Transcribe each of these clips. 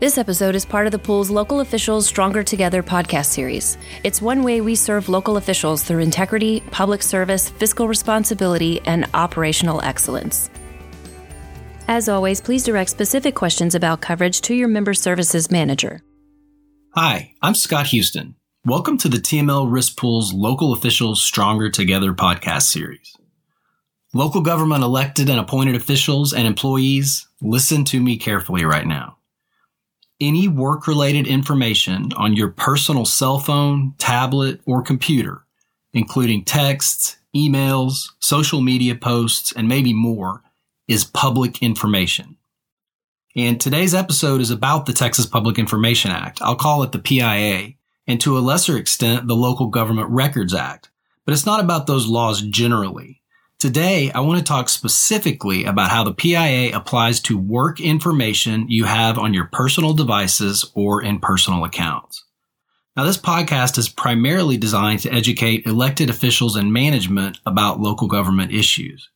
This episode is part of the pool's Local Officials Stronger Together podcast series. It's one way we serve local officials through integrity, public service, fiscal responsibility, and operational excellence. As always, please direct specific questions about coverage to your member services manager. Hi, I'm Scott Houston. Welcome to the TML Risk Pool's Local Officials Stronger Together podcast series. Local government elected and appointed officials and employees, listen to me carefully right now any work related information on your personal cell phone, tablet, or computer, including texts, emails, social media posts, and maybe more, is public information. And today's episode is about the Texas Public Information Act. I'll call it the PIA, and to a lesser extent, the Local Government Records Act. But it's not about those laws generally. Today, I want to talk specifically about how the PIA applies to work information you have on your personal devices or in personal accounts. Now, this podcast is primarily designed to educate elected officials and management about local government issues.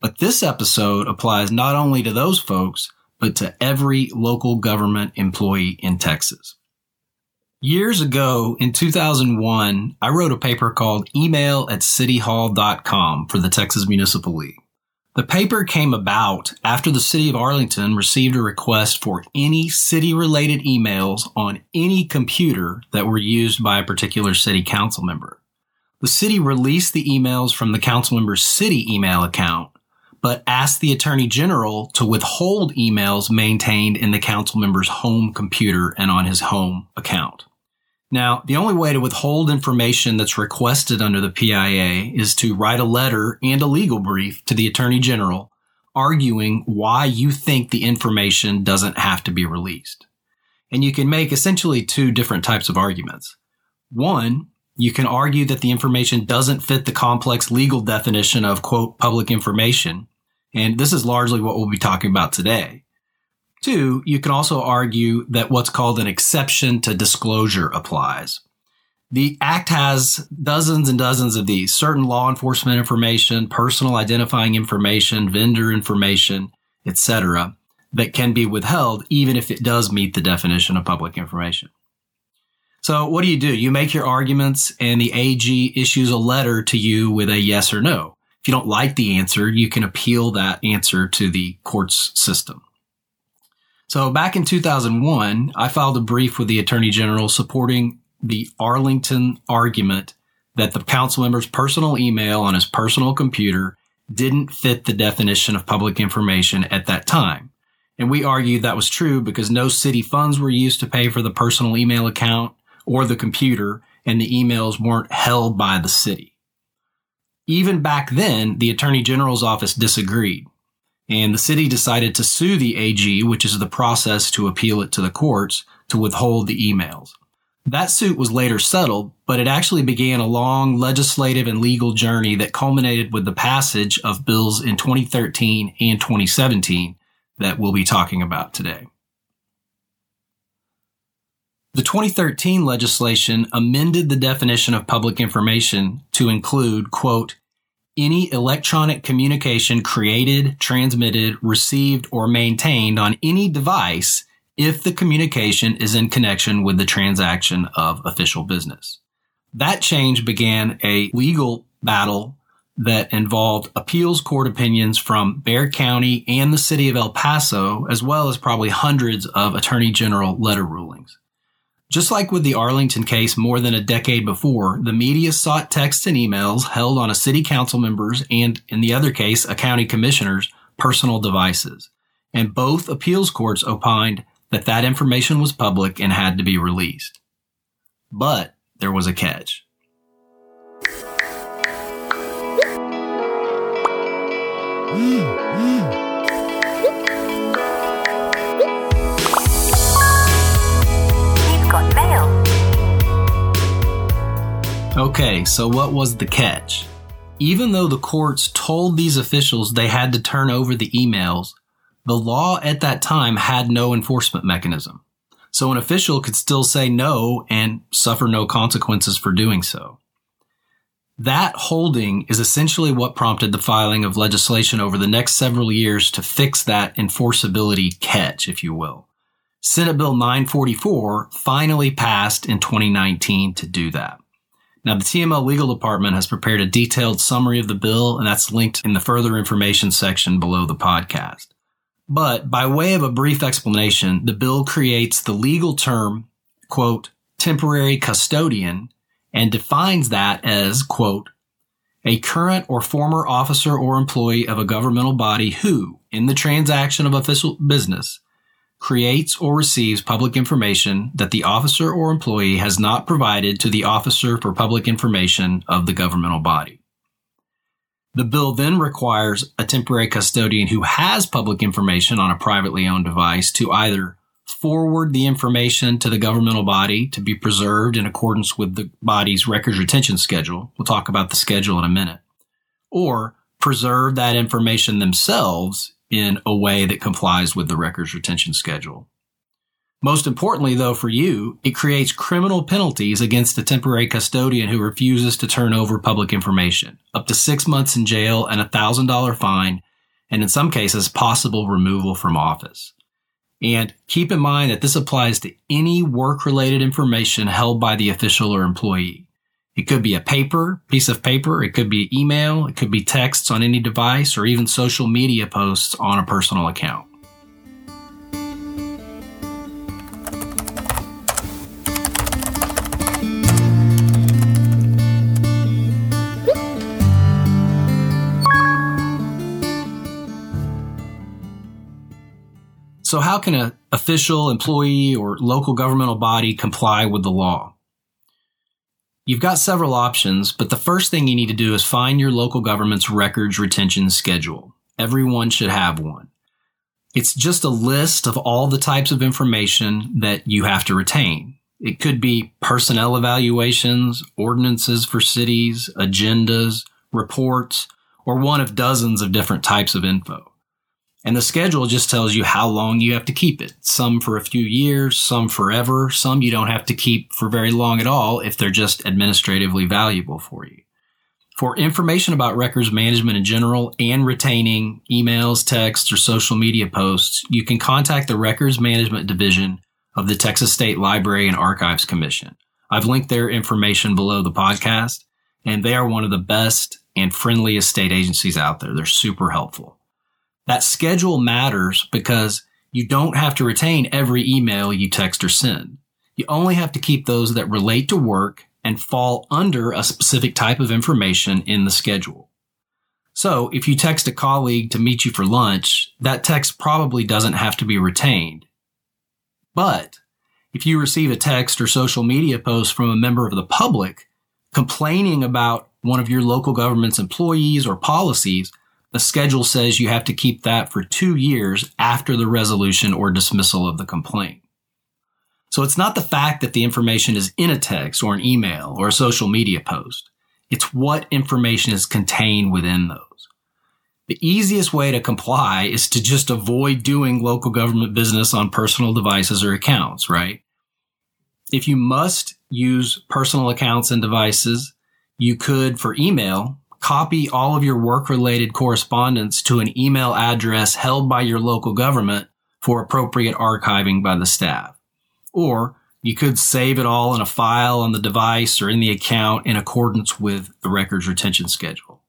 But this episode applies not only to those folks, but to every local government employee in Texas. Years ago in 2001, I wrote a paper called Email at cityhall.com for the Texas Municipal League. The paper came about after the city of Arlington received a request for any city related emails on any computer that were used by a particular city council member. The city released the emails from the council member's city email account, but asked the attorney general to withhold emails maintained in the council member's home computer and on his home account. Now, the only way to withhold information that's requested under the PIA is to write a letter and a legal brief to the Attorney General arguing why you think the information doesn't have to be released. And you can make essentially two different types of arguments. One, you can argue that the information doesn't fit the complex legal definition of quote public information. And this is largely what we'll be talking about today. Two, you can also argue that what's called an exception to disclosure applies. The Act has dozens and dozens of these certain law enforcement information, personal identifying information, vendor information, etc., that can be withheld even if it does meet the definition of public information. So what do you do? You make your arguments and the AG issues a letter to you with a yes or no. If you don't like the answer, you can appeal that answer to the courts system. So back in 2001, I filed a brief with the Attorney General supporting the Arlington argument that the council member's personal email on his personal computer didn't fit the definition of public information at that time. And we argued that was true because no city funds were used to pay for the personal email account or the computer, and the emails weren't held by the city. Even back then, the Attorney General's office disagreed and the city decided to sue the AG, which is the process to appeal it to the courts, to withhold the emails. That suit was later settled, but it actually began a long legislative and legal journey that culminated with the passage of bills in 2013 and 2017 that we'll be talking about today. The 2013 legislation amended the definition of public information to include, quote, any electronic communication created, transmitted, received, or maintained on any device if the communication is in connection with the transaction of official business. That change began a legal battle that involved appeals court opinions from Bexar County and the city of El Paso, as well as probably hundreds of attorney general letter rulings. Just like with the Arlington case more than a decade before, the media sought texts and emails held on a city council member's and, in the other case, a county commissioner's personal devices. And both appeals courts opined that that information was public and had to be released. But there was a catch. Mm, mm. Okay, so what was the catch? Even though the courts told these officials they had to turn over the emails, the law at that time had no enforcement mechanism. So an official could still say no and suffer no consequences for doing so. That holding is essentially what prompted the filing of legislation over the next several years to fix that enforceability catch, if you will. Senate Bill 944 finally passed in 2019 to do that. Now, the TML legal department has prepared a detailed summary of the bill, and that's linked in the further information section below the podcast. But by way of a brief explanation, the bill creates the legal term, quote, temporary custodian and defines that as, quote, a current or former officer or employee of a governmental body who, in the transaction of official business, creates or receives public information that the officer or employee has not provided to the officer for public information of the governmental body. The bill then requires a temporary custodian who has public information on a privately owned device to either forward the information to the governmental body to be preserved in accordance with the body's records retention schedule. We'll talk about the schedule in a minute. Or preserve that information themselves in a way that complies with the records retention schedule. Most importantly, though, for you, it creates criminal penalties against a temporary custodian who refuses to turn over public information, up to six months in jail and a thousand dollar fine, and in some cases, possible removal from office. And keep in mind that this applies to any work related information held by the official or employee. It could be a paper, piece of paper. It could be email. It could be texts on any device or even social media posts on a personal account. So how can an official, employee, or local governmental body comply with the law? You've got several options, but the first thing you need to do is find your local government's records retention schedule. Everyone should have one. It's just a list of all the types of information that you have to retain. It could be personnel evaluations, ordinances for cities, agendas, reports, or one of dozens of different types of info. And the schedule just tells you how long you have to keep it. Some for a few years, some forever, some you don't have to keep for very long at all if they're just administratively valuable for you. For information about records management in general and retaining emails, texts, or social media posts, you can contact the Records Management Division of the Texas State Library and Archives Commission. I've linked their information below the podcast, and they are one of the best and friendliest state agencies out there. They're super helpful. That schedule matters because you don't have to retain every email you text or send. You only have to keep those that relate to work and fall under a specific type of information in the schedule. So if you text a colleague to meet you for lunch, that text probably doesn't have to be retained. But if you receive a text or social media post from a member of the public complaining about one of your local government's employees or policies, the schedule says you have to keep that for two years after the resolution or dismissal of the complaint. So it's not the fact that the information is in a text or an email or a social media post. It's what information is contained within those. The easiest way to comply is to just avoid doing local government business on personal devices or accounts, right? If you must use personal accounts and devices, you could, for email, copy all of your work related correspondence to an email address held by your local government for appropriate archiving by the staff. Or you could save it all in a file on the device or in the account in accordance with the records retention schedule.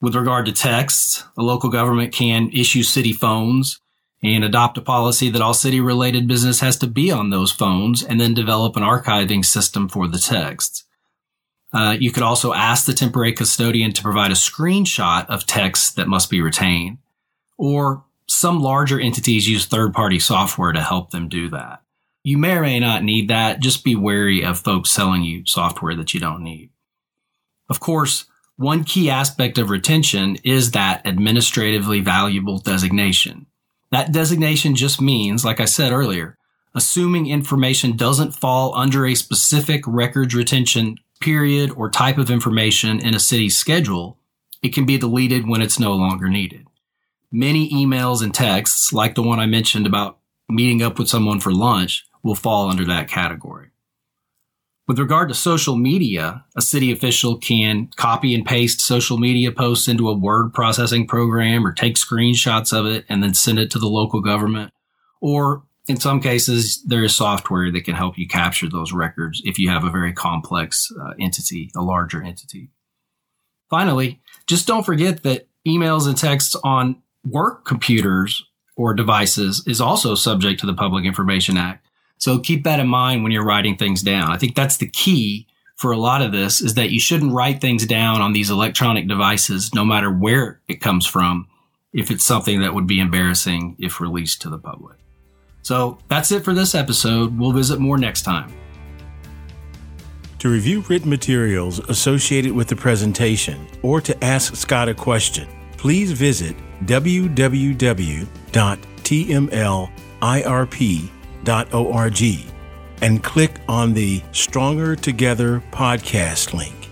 With regard to texts, a local government can issue city phones and adopt a policy that all city related business has to be on those phones and then develop an archiving system for the texts. Uh, you could also ask the temporary custodian to provide a screenshot of text that must be retained, or some larger entities use third party software to help them do that. You may or may not need that. Just be wary of folks selling you software that you don't need. Of course, one key aspect of retention is that administratively valuable designation. That designation just means, like I said earlier, assuming information doesn't fall under a specific records retention period, or type of information in a city's schedule, it can be deleted when it's no longer needed. Many emails and texts, like the one I mentioned about meeting up with someone for lunch, will fall under that category. With regard to social media, a city official can copy and paste social media posts into a word processing program or take screenshots of it and then send it to the local government. Or in some cases, there is software that can help you capture those records if you have a very complex uh, entity, a larger entity. Finally, just don't forget that emails and texts on work computers or devices is also subject to the Public Information Act. So keep that in mind when you're writing things down. I think that's the key for a lot of this is that you shouldn't write things down on these electronic devices, no matter where it comes from, if it's something that would be embarrassing if released to the public. So that's it for this episode. We'll visit more next time. To review written materials associated with the presentation or to ask Scott a question, please visit www.tmlirp.org and click on the Stronger Together podcast link.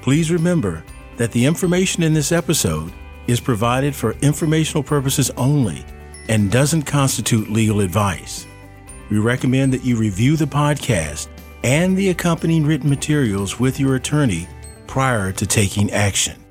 Please remember that the information in this episode is provided for informational purposes only and doesn't constitute legal advice. We recommend that you review the podcast and the accompanying written materials with your attorney prior to taking action.